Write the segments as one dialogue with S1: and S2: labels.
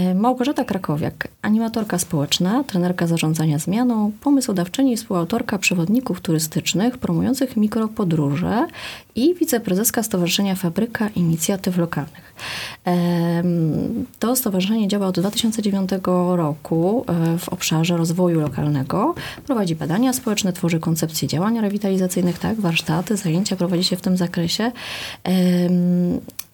S1: E, Małgorzata Krakowiak, animatorka społeczna, trenerka zarządzania zmianą, pomysłodawczyni i współautorka przewodników turystycznych promujących mikropodróże i wiceprezeska Stowarzyszenia Fabryka Inicjatyw Lokalnych. To stowarzyszenie działa od 2009 roku e, w obszarze rozwoju lokalnego. Prowadzi badania społeczne, tworzy koncepcje działań rewitalizacyjnych, tak, warsztaty, zajęcia prowadzi się w tym zakresie.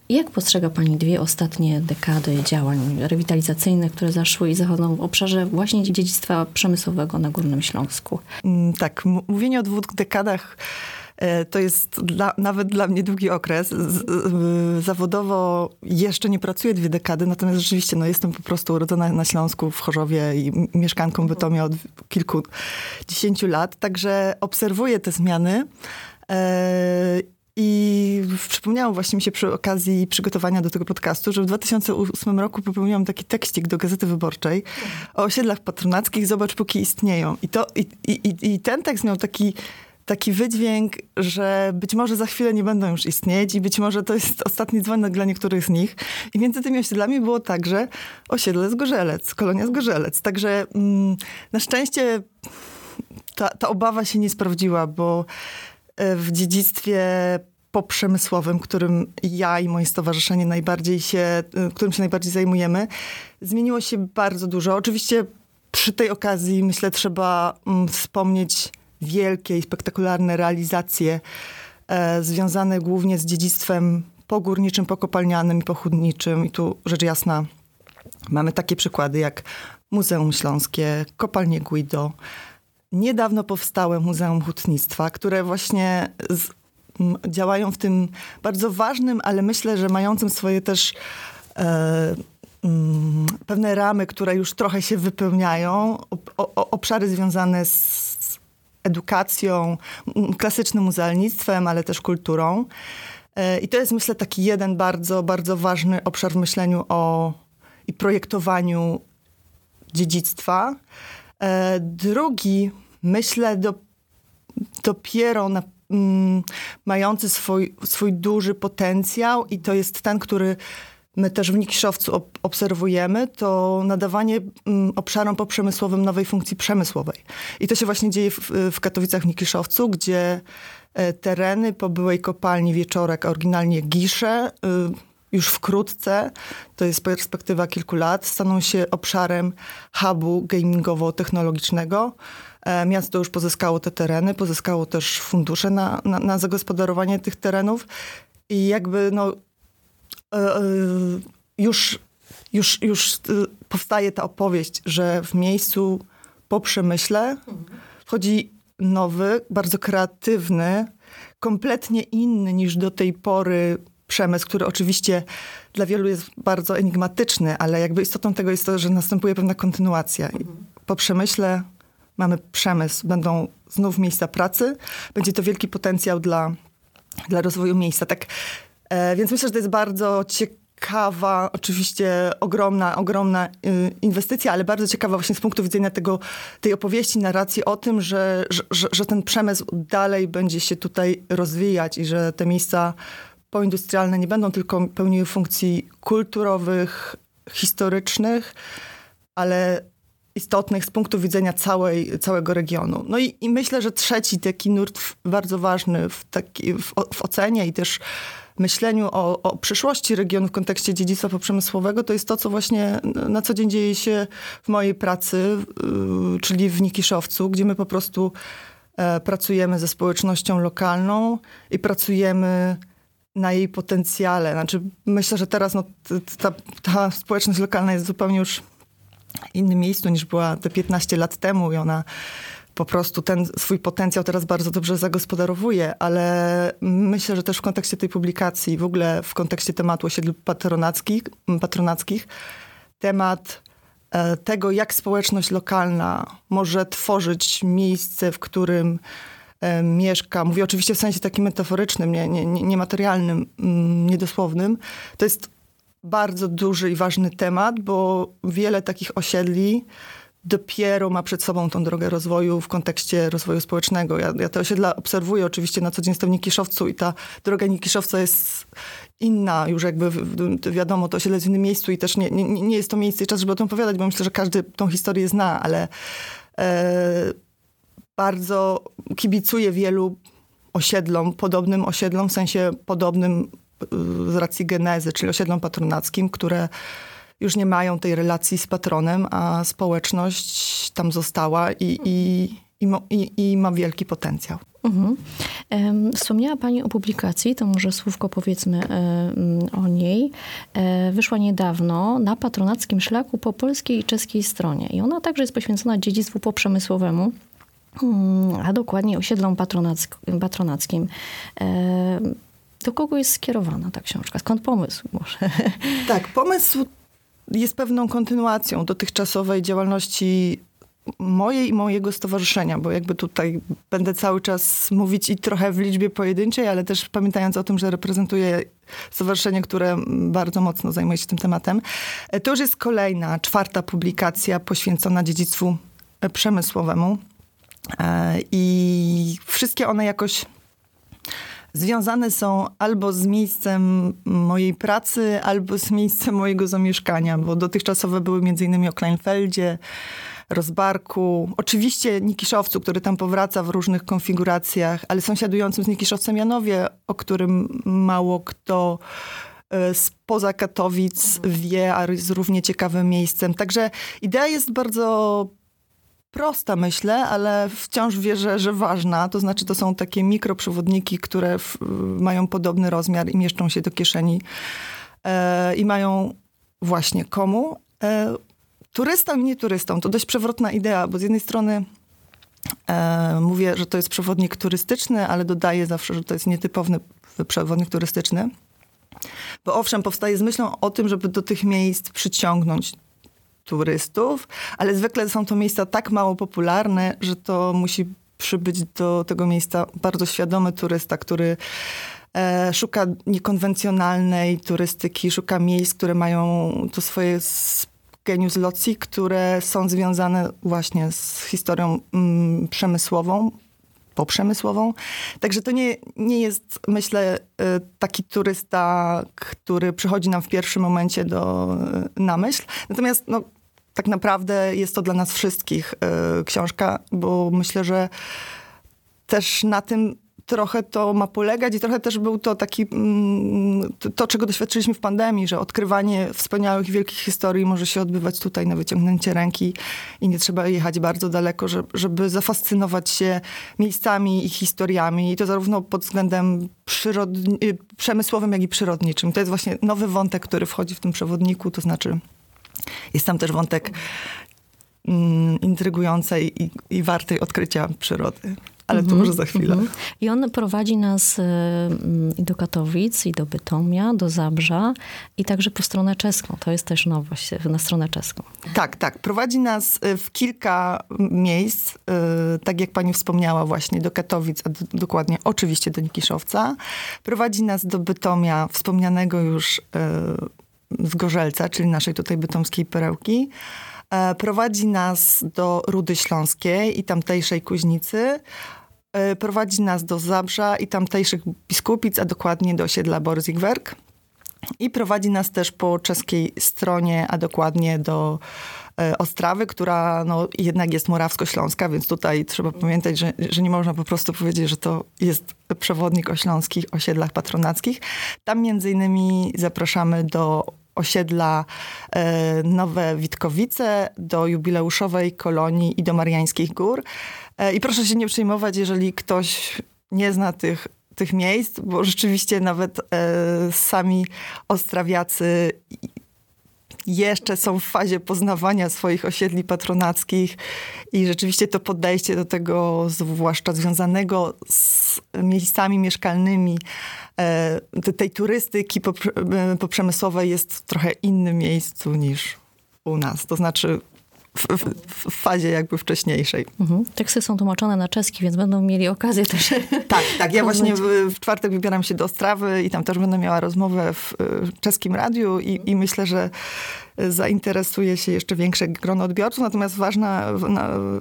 S1: Jak postrzega Pani dwie ostatnie dekady działań rewitalizacyjnych, które zaszły i zachodzą w obszarze właśnie dziedzictwa przemysłowego na Górnym Śląsku?
S2: Mm, tak, mówienie o dwóch dekadach e, to jest dla, nawet dla mnie długi okres. Zawodowo jeszcze nie pracuję dwie dekady, natomiast rzeczywiście no, jestem po prostu urodzona na Śląsku w Chorzowie i mieszkanką Bytomia od kilkudziesięciu lat, także obserwuję te zmiany. I przypomniało właśnie mi się przy okazji przygotowania do tego podcastu, że w 2008 roku popełniłam taki tekścik do Gazety Wyborczej o osiedlach patronackich, zobacz póki istnieją. I, to, i, i, i ten tekst miał taki taki wydźwięk, że być może za chwilę nie będą już istnieć i być może to jest ostatni dzwonek dla niektórych z nich. I między tymi osiedlami było także osiedle Zgorzelec, kolonia Zgorzelec. Także mm, na szczęście ta, ta obawa się nie sprawdziła, bo w dziedzictwie poprzemysłowym, którym ja i moje stowarzyszenie najbardziej się, e, którym się najbardziej zajmujemy, zmieniło się bardzo dużo. Oczywiście przy tej okazji, myślę, trzeba mm, wspomnieć wielkie i spektakularne realizacje e, związane głównie z dziedzictwem pogórniczym, pokopalnianym i pochudniczym. I tu rzecz jasna mamy takie przykłady jak Muzeum Śląskie, Kopalnie Guido, niedawno powstałe Muzeum Hutnictwa, które właśnie z, m, działają w tym bardzo ważnym, ale myślę, że mającym swoje też e, m, pewne ramy, które już trochę się wypełniają, o, o, obszary związane z edukacją, klasycznym muzealnictwem, ale też kulturą. E, I to jest, myślę, taki jeden bardzo, bardzo ważny obszar w myśleniu o i projektowaniu dziedzictwa. E, drugi, myślę, do, dopiero na, mm, mający swój, swój duży potencjał i to jest ten, który my też w Nikiszowcu ob obserwujemy, to nadawanie mm, obszarom poprzemysłowym nowej funkcji przemysłowej. I to się właśnie dzieje w, w Katowicach w Nikiszowcu, gdzie e, tereny po byłej kopalni Wieczorek, oryginalnie Gisze, y, już wkrótce, to jest perspektywa kilku lat, staną się obszarem hubu gamingowo-technologicznego. E, miasto już pozyskało te tereny, pozyskało też fundusze na, na, na zagospodarowanie tych terenów i jakby no, e, e, już, już, już powstaje ta opowieść, że w miejscu po przemyśle wchodzi nowy, bardzo kreatywny, kompletnie inny niż do tej pory przemysł, który oczywiście dla wielu jest bardzo enigmatyczny, ale jakby istotą tego jest to, że następuje pewna kontynuacja. Po przemyśle mamy przemysł, będą znów miejsca pracy, będzie to wielki potencjał dla, dla rozwoju miejsca. Tak, e, więc myślę, że to jest bardzo ciekawa, oczywiście ogromna, ogromna y, inwestycja, ale bardzo ciekawa właśnie z punktu widzenia tego, tej opowieści, narracji o tym, że, że, że ten przemysł dalej będzie się tutaj rozwijać i że te miejsca poindustrialne nie będą tylko pełniły funkcji kulturowych, historycznych, ale istotnych z punktu widzenia całej, całego regionu. No i, i myślę, że trzeci taki nurt bardzo ważny w, taki, w, w ocenie i też myśleniu o, o, przyszłości regionu w kontekście dziedzictwa poprzemysłowego, to jest to, co właśnie na co dzień dzieje się w mojej pracy, yy, czyli w Nikiszowcu, gdzie my po prostu e, pracujemy ze społecznością lokalną i pracujemy na jej potencjale. Znaczy, myślę, że teraz no, ta, ta społeczność lokalna jest zupełnie już innym miejscu niż była te 15 lat temu i ona po prostu ten swój potencjał teraz bardzo dobrze zagospodarowuje, ale myślę, że też w kontekście tej publikacji, w ogóle w kontekście tematu osiedli patronackich, patronackich temat e, tego, jak społeczność lokalna może tworzyć miejsce, w którym E, mieszka, mówię oczywiście w sensie takim metaforycznym, nie, nie, niematerialnym, mm, niedosłownym, to jest bardzo duży i ważny temat, bo wiele takich osiedli dopiero ma przed sobą tą drogę rozwoju w kontekście rozwoju społecznego. Ja, ja te osiedla obserwuję oczywiście na co dzień w Nikiszowcu i ta droga Nikiszowca jest inna, już jakby wiadomo, to osiedle jest w innym miejscu i też nie, nie, nie jest to miejsce i czas, żeby o tym opowiadać, bo myślę, że każdy tą historię zna, ale e, bardzo kibicuję wielu osiedlom, podobnym osiedlom, w sensie podobnym z racji genezy, czyli osiedlom patronackim, które już nie mają tej relacji z patronem, a społeczność tam została i, i, i, ma, i, i ma wielki potencjał. Mhm.
S1: Wspomniała Pani o publikacji, to może słówko powiedzmy o niej. E, wyszła niedawno na patronackim szlaku po polskiej i czeskiej stronie. I ona także jest poświęcona dziedzictwu poprzemysłowemu hmm, a dokładnie osiedlom patronackim. Do kogo jest skierowana ta książka? Skąd pomysł może?
S2: Tak, pomysł jest pewną kontynuacją dotychczasowej działalności mojej i mojego stowarzyszenia, bo jakby tutaj będę cały czas mówić i trochę w liczbie pojedynczej, ale też pamiętając o tym, że reprezentuję stowarzyszenie, które bardzo mocno zajmuje się tym tematem. E, to już jest kolejna, czwarta publikacja poświęcona dziedzictwu e, przemysłowemu. E, I wszystkie one jakoś związane są albo z miejscem mojej pracy, albo z miejscem mojego zamieszkania, bo dotychczasowe były innymi o Kleinfeldzie, Rozbarku, oczywiście Nikiszowcu, który tam powraca w różnych konfiguracjach, ale sąsiadującym z Nikiszowcem Janowie, o którym mało kto e, spoza Katowic wie, a jest równie ciekawym miejscem. Także idea jest bardzo prosta, myślę, ale wciąż wierzę, że ważna. To znaczy, to są takie mikroprzewodniki, które w, mają podobny rozmiar i mieszczą się do kieszeni e, i mają właśnie komu. E, turystom i nieturystom. To dość przewrotna idea, bo z jednej strony e, mówię, że to jest przewodnik turystyczny, ale dodaję zawsze, że to jest nietypowy przewodnik turystyczny. Bo owszem, powstaje z myślą o tym, żeby do tych miejsc przyciągnąć turystów, ale zwykle są to miejsca tak mało popularne, że to musi przybyć do tego miejsca bardzo świadomy turysta, który e, szuka niekonwencjonalnej turystyki, szuka miejsc, które mają to swoje genius loci, które są związane właśnie z historią mm, przemysłową, poprzemysłową. Także to nie, nie jest, myślę, e, taki turysta, który przychodzi nam w pierwszym momencie do, na myśl. Natomiast no, tak naprawdę jest to dla nas wszystkich y, książka, bo myślę, że też na tym trochę to ma polegać i trochę też był to taki, mm, to czego doświadczyliśmy w pandemii, że odkrywanie wspaniałych, wielkich historii może się odbywać tutaj na wyciągnięcie ręki i nie trzeba jechać bardzo daleko, żeby zafascynować się miejscami i historiami i to zarówno pod względem przemysłowym, jak i przyrodniczym. To jest właśnie nowy wątek, który wchodzi w tym przewodniku, to znaczy jest tam też wątek mm, intrygującej i, i wartej odkrycia przyrody. Ale to mhm, może za chwilę. Mm -hmm.
S1: I on prowadzi nas y, do Katowic, i do Bytomia, do Zabrza, i także po stronę czeską. To jest też nowość, na stronę czeską.
S2: Tak, tak. Prowadzi nas y, w kilka miejsc, y, tak jak pani wspomniała właśnie, do Katowic, a dokładnie oczywiście do Nikiszowca. Prowadzi nas do Bytomia, wspomnianego już z Gorzelca, czyli naszej tutaj bytomskiej perełki. E, prowadzi nas do Rudy Śląskiej i tamtejszej Kuźnicy. E, prowadzi nas do Zabrza i tamtejszych biskupic, a dokładnie do osiedla Borzigwerk. I prowadzi nas też po czeskiej stronie, a dokładnie do Ostrawy, która no, jednak jest morawsko-śląska, więc tutaj trzeba pamiętać, że, że nie można po prostu powiedzieć, że to jest przewodnik o śląskich osiedlach patronackich. Tam między innymi zapraszamy do osiedla e, Nowe Witkowice, do jubileuszowej kolonii i do Mariańskich Gór. E, I proszę się nie przejmować, jeżeli ktoś nie zna tych, tych miejsc, bo rzeczywiście nawet e, sami ostrawiacy jeszcze są w fazie poznawania swoich osiedli patronackich i rzeczywiście to podejście do tego, zwłaszcza związanego z miejscami mieszkalnymi, e, tej turystyki poprzemysłowej jest w trochę innym miejscu niż u nas. To znaczy w, w, w fazie jakby wcześniejszej.
S1: Mhm. Teksty są tłumaczone na czeski, więc będą mieli okazję też.
S2: Tak, tak. Ja właśnie w, w, czwartek wybieram się do Ostrawy i tam też będę miała rozmowę w, w czeskim radiu i, i myślę, że zainteresuje się jeszcze większe grono odbiorców. Natomiast ważne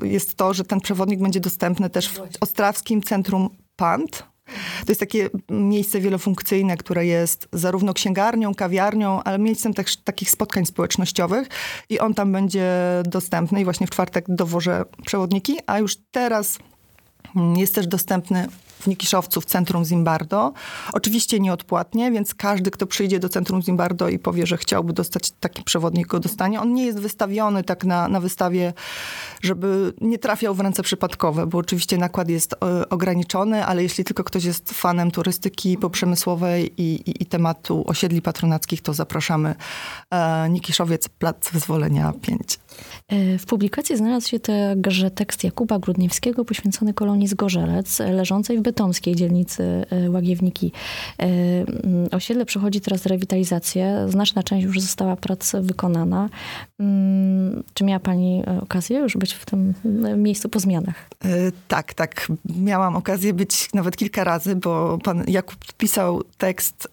S2: jest to, że ten przewodnik będzie dostępny też w Ostrawskim Centrum PANT, to jest takie miejsce wielofunkcyjne, które jest zarówno księgarnią, kawiarnią, ale miejscem też takich spotkań społecznościowych i on tam będzie dostępny i właśnie w czwartek dowożę przewodniki, a już teraz jest też dostępny w Nikiszowcu w centrum Zimbardo. Oczywiście nieodpłatnie, więc każdy, kto przyjdzie do centrum Zimbardo i powie, że chciałby dostać taki przewodnik, go dostanie. On nie jest wystawiony tak na, na wystawie, żeby nie trafiał w ręce przypadkowe, bo oczywiście nakład jest e, ograniczony, ale jeśli tylko ktoś jest fanem turystyki poprzemysłowej i, i, i tematu osiedli patronackich, to zapraszamy. E, Nikiszowiec, Plac Wyzwolenia 5.
S1: E, w publikacji znalazł się także tekst Jakuba Grudniewskiego poświęcony kolonii Zgorzelec, leżącej w bytomskiej dzielnicy e, Łagiewniki. E, osiedle przechodzi teraz rewitalizację. Znaczna część już została prac wykonana. Czy miała pani okazję już być w tym miejscu po zmianach?
S2: Tak, tak. Miałam okazję być nawet kilka razy, bo pan Jakub pisał tekst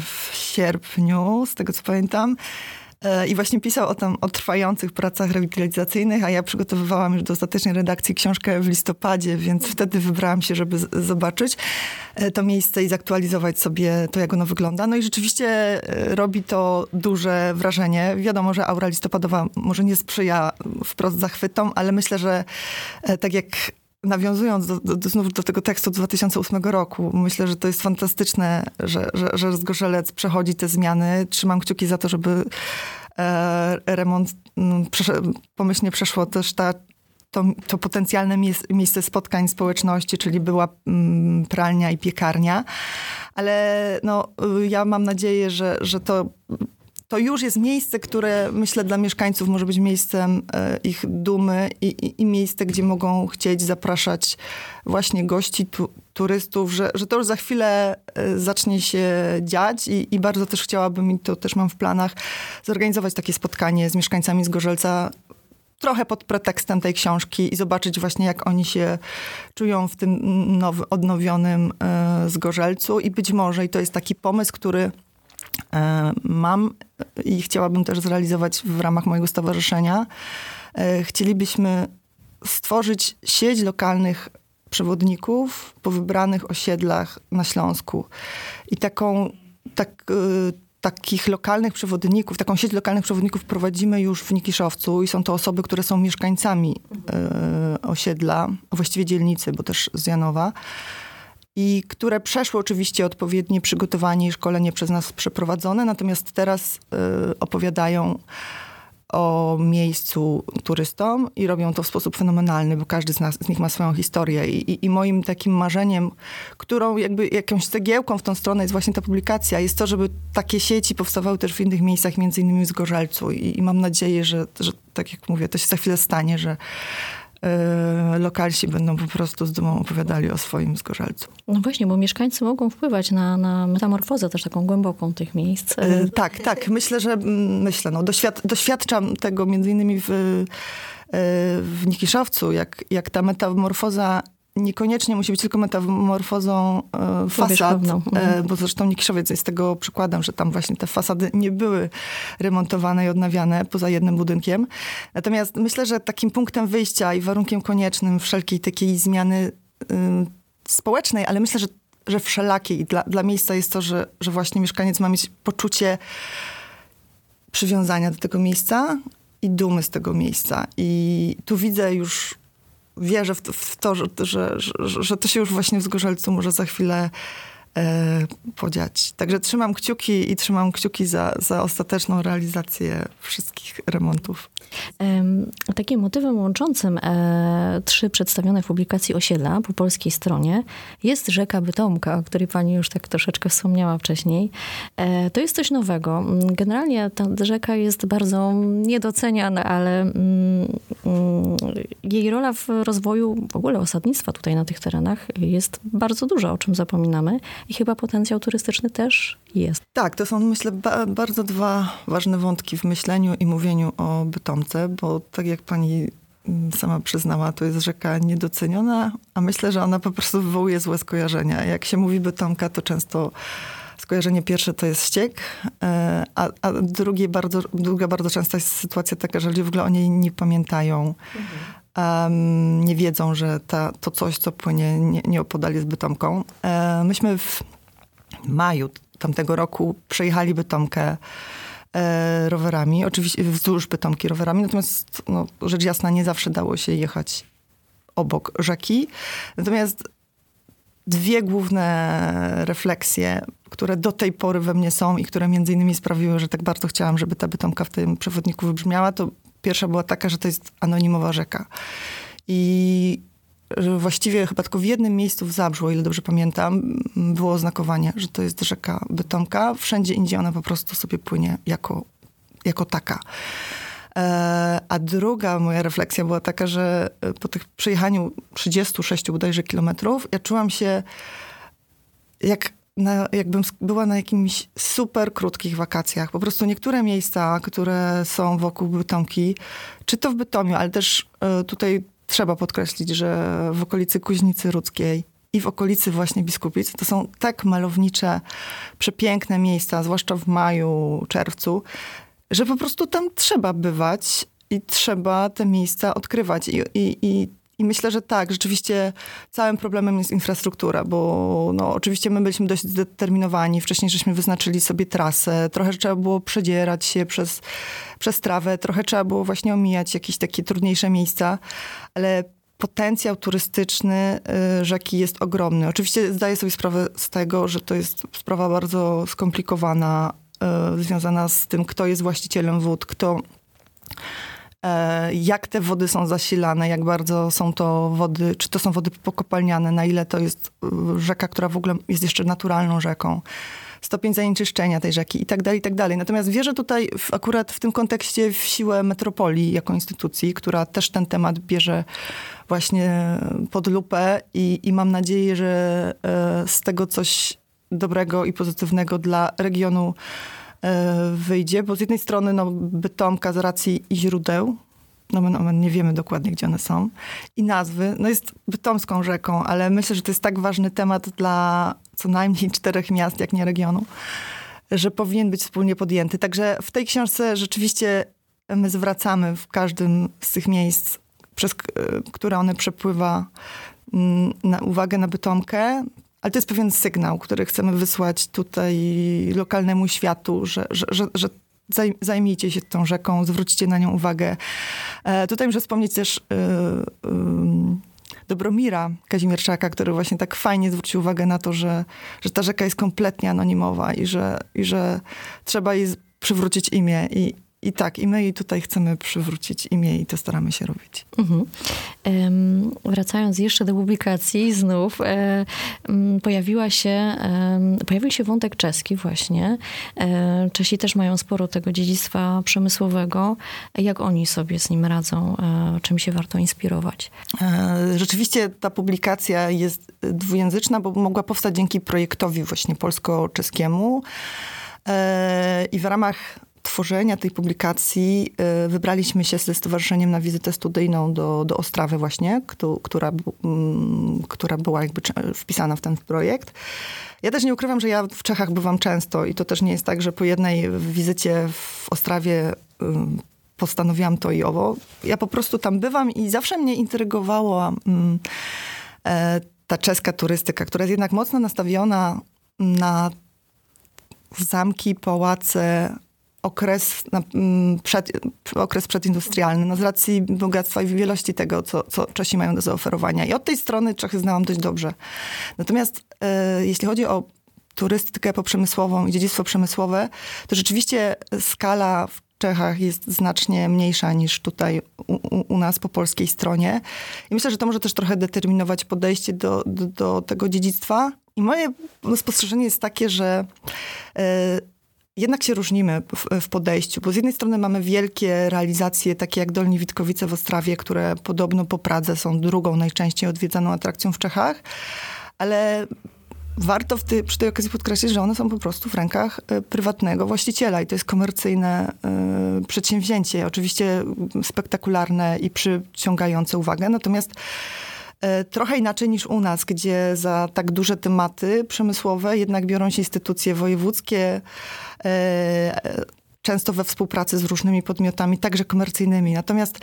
S2: w sierpniu, z tego co pamiętam. E, I właśnie pisał o, tam, o trwających pracach rewitalizacyjnych, a ja przygotowywałam już do ostatecznej redakcji książkę w listopadzie, więc wtedy wybrałam się, żeby zobaczyć e, to miejsce i zaktualizować sobie to, jak ono wygląda. No i rzeczywiście e, robi to duże wrażenie. Wiadomo, że aura listopadowa może nie sprzyja wprost zachwytom, ale myślę, że tak jak nawiązując do, do, znów do tego tekstu 2008 roku, myślę, że to jest fantastyczne, że, że, że Zgorzelec przechodzi te zmiany. Trzymam kciuki za to, żeby e, remont m, mm, pomyślnie przeszło też ta, to, to potencjalne miejsce spotkań społeczności, czyli była m, pralnia i piekarnia. Ale no, ja mam nadzieję, że, że to to już jest miejsce, które myślę dla mieszkańców może być miejscem e, ich dumy i, i, i miejsce, gdzie mogą chcieć zapraszać właśnie gości, tu, turystów, że, że to już za chwilę e, zacznie się dziać i, i bardzo też chciałabym, i to też mam w planach, zorganizować takie spotkanie z mieszkańcami z Gorzelca trochę pod pretekstem tej książki i zobaczyć właśnie, jak oni się czują w tym nowy, odnowionym y, Zgorzelcu. I być może, i to jest taki pomysł, który E, mam i chciałabym też zrealizować w ramach mojego stowarzyszenia. E, chcielibyśmy stworzyć sieć lokalnych przewodników po wybranych osiedlach na Śląsku. I taką, tak, e, takich lokalnych przewodników, taką sieć lokalnych przewodników prowadzimy już w Nikiszowcu i są to osoby, które są mieszkańcami osiedla, właściwie dzielnicy, bo też z Janowa i które przeszły oczywiście odpowiednie przygotowanie i szkolenie przez nas przeprowadzone, natomiast teraz y, opowiadają o miejscu turystom i robią to w sposób fenomenalny, bo każdy z, nas, z nich ma swoją historię. I, i, I, moim takim marzeniem, którą jakby jakąś cegiełką w tą stronę jest właśnie ta publikacja, jest to, żeby takie sieci powstawały też w innych miejscach, między innymi w Zgorzelcu. I, i mam nadzieję, że, że tak jak mówię, to się za chwilę stanie, że lokalsi będą po prostu z dumą opowiadali o swoim zgorzelcu.
S1: No właśnie, bo mieszkańcy mogą wpływać na, na metamorfozę też taką głęboką tych miejsc.
S2: E, tak, tak. Myślę, że myślę, no, doświad, doświadczam tego między innymi w, e, w Nikiszowcu, jak, jak ta metamorfoza niekoniecznie musi być tylko metamorfozą e, fasad, e, mhm. bo zresztą Nikiszowiec jest tego przykładem, że tam właśnie te fasady nie były remontowane i odnawiane poza jednym budynkiem. Natomiast myślę, że takim punktem wyjścia i warunkiem koniecznym wszelkiej takiej zmiany y, społecznej, ale myślę, że, że wszelakiej dla, dla miejsca jest to, że, że właśnie mieszkaniec ma mieć poczucie przywiązania do tego miejsca i dumy z tego miejsca. I tu widzę już wierzę w to, w to że, że, że, że, to się już właśnie w Zgorzelcu może za chwilę podziać. Także trzymam kciuki i trzymam kciuki za, za ostateczną realizację wszystkich remontów.
S1: Takim motywem łączącym e, trzy przedstawione w publikacji osiedla po polskiej stronie jest rzeka Bytomka, o której pani już tak troszeczkę wspomniała wcześniej. E, to jest coś nowego. Generalnie ta rzeka jest bardzo niedoceniana, ale mm, mm, jej rola w rozwoju w ogóle osadnictwa tutaj na tych terenach jest bardzo duża, o czym zapominamy i chyba potencjał turystyczny też jest.
S2: Tak, to są myślę ba bardzo dwa ważne wątki w myśleniu i mówieniu o Bytomce bo tak jak pani mm, sama przyznała, to jest rzeka niedoceniona, a myślę, że ona po prostu wywołuje złe skojarzenia. Jak się mówi Bytomka, to często skojarzenie pierwsze to jest ściek, e, a, a drugie bardzo, druga bardzo częsta jest sytuacja taka, że ludzie w ogóle o niej nie pamiętają. Um, nie wiedzą, że ta, to coś, co płynie nie, nieopodal jest Bytomką. E, myśmy w maju tamtego roku przejechali Bytomkę e, rowerami, oczywiście wzdłuż Bytomki rowerami, natomiast no, rzecz jasna nie zawsze dało się jechać obok rzeki. Natomiast dwie główne refleksje, które do tej pory we mnie są i które między innymi sprawiły, że tak bardzo chciałam, żeby ta Bytomka w tym przewodniku wybrzmiała, to pierwsza była taka, że to jest anonimowa rzeka. I właściwie chyba tylko w jednym miejscu w Zabrzu, o ile dobrze pamiętam, było oznakowanie, że to jest rzeka Bytomka. Wszędzie indziej ona po prostu sobie płynie jako, jako taka. E, a druga moja refleksja była taka, że e, po tych przejechaniu 36 bodajże kilometrów, ja czułam się jak na, jakbym była na jakimś super krótkich wakacjach. Po prostu niektóre miejsca, które są wokół Bytomki, czy to w Bytomiu, ale też e, tutaj trzeba podkreślić, że w okolicy Kuźnicy Rudzkiej i w okolicy właśnie Biskupic to są tak malownicze, przepiękne miejsca, zwłaszcza w maju, czerwcu, że po prostu tam trzeba bywać i trzeba te miejsca odkrywać. I, i, i i myślę, że tak, rzeczywiście całym problemem jest infrastruktura, bo no, oczywiście my byliśmy dość zdeterminowani. Wcześniej żeśmy wyznaczyli sobie trasę, trochę trzeba było przedzierać się przez, przez trawę, trochę trzeba było właśnie omijać jakieś takie trudniejsze miejsca, ale potencjał turystyczny y, rzeki jest ogromny. Oczywiście zdaję sobie sprawę z tego, że to jest sprawa bardzo skomplikowana, y, związana z tym, kto jest właścicielem wód, kto jak te wody są zasilane, jak bardzo są to wody, czy to są wody pokopalniane, na ile to jest e, rzeka, która w ogóle jest jeszcze naturalną rzeką stopień zanieczyszczenia tej rzeki i tak dalej, i tak dalej. Natomiast wierzę tutaj w, akurat w tym kontekście w siłę metropolii jako instytucji, która też ten temat bierze właśnie pod lupę i, i mam nadzieję, że e, z tego coś dobrego i pozytywnego dla regionu E, wyjdzie, bo z jednej strony no, Bytomka z racji źródeł, no my nie wiemy dokładnie, gdzie one są, i nazwy, no jest bytomską rzeką, ale myślę, że to jest tak ważny temat dla co najmniej czterech miast, jak nie regionu, że powinien być wspólnie podjęty. Także w tej książce rzeczywiście my zwracamy w każdym z tych miejsc, przez e, które one przepływa, na uwagę na Bytomkę, ale to jest pewien sygnał, który chcemy wysłać tutaj lokalnemu światu, że, że, że, że zajmijcie się tą rzeką, zwróćcie na nią uwagę. E, tutaj muszę wspomnieć też e, e, Dobromira Kazimierczaka, który właśnie tak fajnie zwrócił uwagę na to, że, że ta rzeka jest kompletnie anonimowa i że, i że trzeba jej przywrócić imię. I, i tak, i my jej tutaj chcemy przywrócić imię i to staramy się robić. Mhm.
S1: Um, wracając jeszcze do publikacji, znów um, pojawiła się, um, pojawił się wątek czeski właśnie. E, Czesi też mają sporo tego dziedzictwa przemysłowego. Jak oni sobie z nim radzą? E, czym się warto inspirować?
S2: Rzeczywiście ta publikacja jest dwujęzyczna, bo mogła powstać dzięki projektowi właśnie polsko-czeskiemu. I w ramach tworzenia tej publikacji y, wybraliśmy się ze stowarzyszeniem na wizytę studyjną do, do Ostrawy właśnie, która, mm, która była jakby wpisana w ten projekt. Ja też nie ukrywam, że ja w Czechach bywam często i to też nie jest tak, że po jednej wizycie w Ostrawie y, postanowiłam to i owo. Ja po prostu tam bywam i zawsze mnie intrygowała mm, e, ta czeska turystyka, która jest jednak mocno nastawiona na zamki, pałace, okres, mm, przed, okres przedindustrialny, no z racji bogactwa i wielości tego, co, co Czesi mają do zaoferowania. I od tej strony Czechy znałam dość dobrze. Natomiast e, jeśli chodzi o turystykę poprzemysłową i dziedzictwo przemysłowe, to rzeczywiście skala w Czechach jest znacznie mniejsza niż tutaj u, u, nas po polskiej stronie. I myślę, że to może też trochę determinować podejście do, do, do tego dziedzictwa. I moje spostrzeżenie jest takie, że e, jednak się różnimy w, w, podejściu, bo z jednej strony mamy wielkie realizacje, takie jak Dolni Witkowice w Ostrawie, które podobno po Pradze są drugą najczęściej odwiedzaną atrakcją w Czechach, ale warto ty, przy tej okazji podkreślić, że one są po prostu w rękach y, prywatnego właściciela i to jest komercyjne y, przedsięwzięcie. Oczywiście spektakularne i przyciągające uwagę, natomiast trochę inaczej niż u nas, gdzie za tak duże tematy przemysłowe jednak biorą się instytucje wojewódzkie, y, często we współpracy z różnymi podmiotami, także komercyjnymi. Natomiast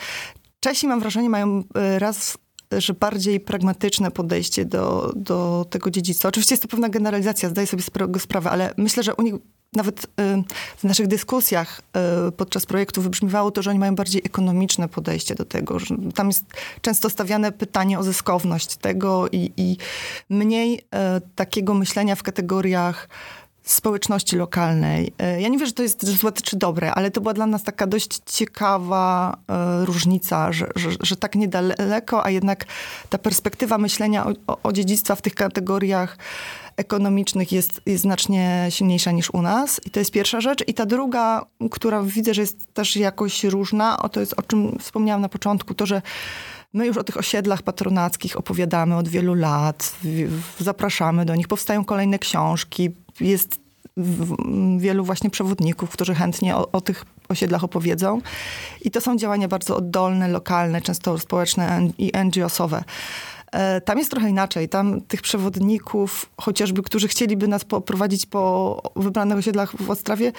S2: Czesi, mam wrażenie, mają raz że bardziej pragmatyczne podejście do, do tego dziedzictwa. Oczywiście jest to pewna generalizacja, zdaję sobie sprawę, ale myślę, że u nich nawet y, w naszych dyskusjach y, podczas projektu wybrzmiewało to, że oni mają bardziej ekonomiczne podejście do tego. Tam jest często stawiane pytanie o zyskowność tego i, i mniej y, takiego myślenia w kategoriach społeczności lokalnej. E, ja nie wiem, że to jest złe czy dobre, ale to była dla nas taka dość ciekawa e, różnica, że, że, że tak niedaleko, a jednak ta perspektywa myślenia o, o, dziedzictwa w tych kategoriach ekonomicznych jest, jest znacznie silniejsza niż u nas. I to jest pierwsza rzecz. I ta druga, która widzę, że jest też jakoś różna, o to jest o czym wspomniałam na początku, to, że My już o tych osiedlach patronackich opowiadamy od wielu lat, zapraszamy do nich, powstają kolejne książki, jest wielu właśnie przewodników, którzy chętnie o, o, tych osiedlach opowiedzą. I to są działania bardzo oddolne, lokalne, często społeczne i NGO-sowe. E, tam jest trochę inaczej. Tam tych przewodników, chociażby, którzy chcieliby nas poprowadzić po wybranych osiedlach w Ostrawie,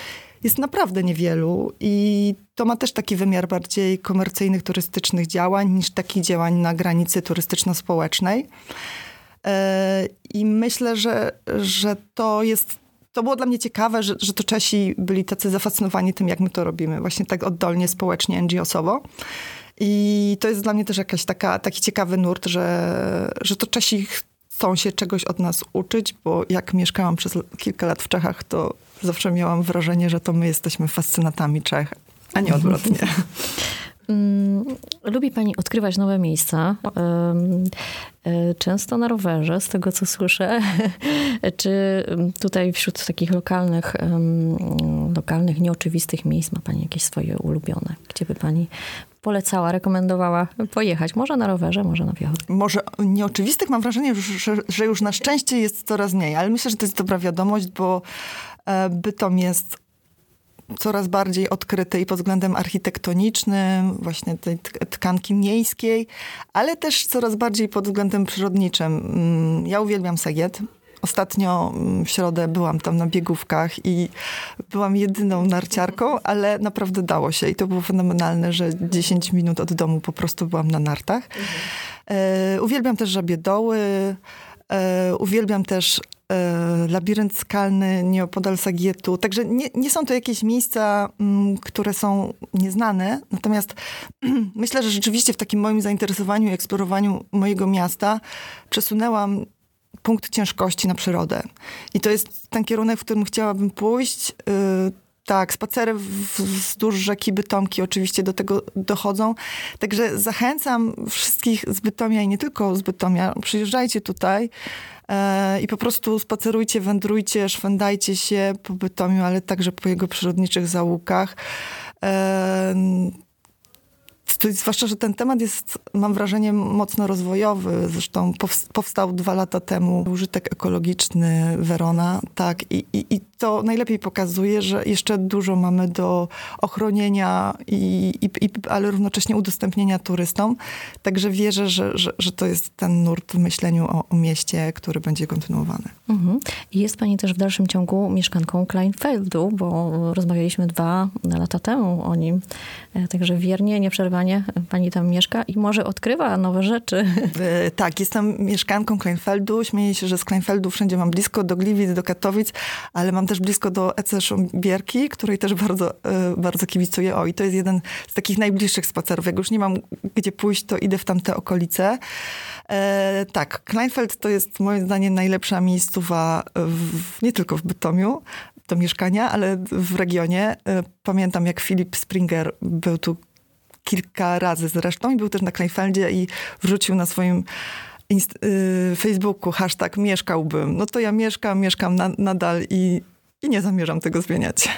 S2: jest naprawdę niewielu. I to ma też taki wymiar bardziej komercyjnych, turystycznych działań, niż takich działań na granicy turystyczno-społecznej. E, I myślę, że, że to jest to było dla mnie ciekawe, że, że to Czesi byli tacy zafascynowani tym, jak my to robimy, właśnie tak oddolnie, społecznie, NGO-sowo. I to jest dla mnie też jakaś taka, taki ciekawy nurt, że, że to Czesi chcą się czegoś od nas uczyć, bo jak mieszkałam przez kilka lat w Czechach, to zawsze miałam wrażenie, że to my jesteśmy fascynatami Czech, a nie odwrotnie.
S1: Lubi Pani odkrywać nowe miejsca, e, często na rowerze, z tego co słyszę. Czy tutaj wśród takich lokalnych, lokalnych, nieoczywistych miejsc ma Pani jakieś swoje ulubione? Gdzie by Pani polecała, rekomendowała pojechać? Może na rowerze, może na piechotę?
S2: Może nieoczywistych mam wrażenie, że, że już na szczęście jest coraz mniej, ale myślę, że to jest dobra wiadomość, bo e, Bytom jest coraz bardziej odkryte i pod względem architektonicznym, właśnie tej tkanki miejskiej, ale też coraz bardziej pod względem przyrodniczym. Mm, ja uwielbiam Sagiet. Ostatnio mm, w środę byłam tam na biegówkach i byłam jedyną narciarką, ale naprawdę dało się i to było fenomenalne, że 10 minut od domu po prostu byłam na nartach. Mhm. E, uwielbiam też żabie doły. E, uwielbiam też e, labirynt skalny nieopodal Sagietu. Także nie, nie są to jakieś miejsca, mm, które są nieznane. Natomiast myślę, że rzeczywiście w takim moim zainteresowaniu i eksplorowaniu mojego miasta przesunęłam punkt ciężkości na przyrodę. I to jest ten kierunek, w którym chciałabym pójść. Tak, spacery wzdłuż rzeki Bytomki oczywiście do tego dochodzą. Także zachęcam wszystkich z Bytomia i nie tylko z Bytomia, przyjeżdżajcie tutaj e, i po prostu spacerujcie, wędrujcie, szwendajcie się po Bytomiu, ale także po jego przyrodniczych zaułkach. E, zwłaszcza, że ten temat jest, mam wrażenie, mocno rozwojowy. Zresztą powstał dwa lata temu użytek ekologiczny Verona, tak, i, i, i to najlepiej pokazuje, że jeszcze dużo mamy do ochronienia, i, i, ale równocześnie udostępnienia turystom. Także wierzę, że, że, że to jest ten nurt w myśleniu o, o mieście, który będzie kontynuowany.
S1: Mhm. Jest pani też w dalszym ciągu mieszkanką Kleinfeldu, bo rozmawialiśmy dwa lata temu o nim. E, także wiernie, nieprzerwanie pani tam mieszka i może odkrywa nowe rzeczy.
S2: E, tak, jestem mieszkanką Kleinfeldu. Śmieję się, że z Kleinfeldu wszędzie mam blisko, do Gliwic, do Katowic, ale mam też blisko do EC Szumbierki, której też bardzo, e, bardzo kibicuję. O, i to jest jeden z takich najbliższych spacerów. Jak już nie mam gdzie pójść, to idę w tamte okolice. E, tak, Kleinfeld to jest moim zdaniem najlepsza miejscowa w, nie tylko w Bytomiu, do mieszkania, ale w regionie. E, pamiętam, jak Filip Springer był tu kilka razy zresztą i był też na Kleinfeldzie i wrzucił na swoim Inst y, Facebooku hashtag mieszkałbym. No to ja mieszkam, mieszkam na nadal i, i nie zamierzam tego zmieniać.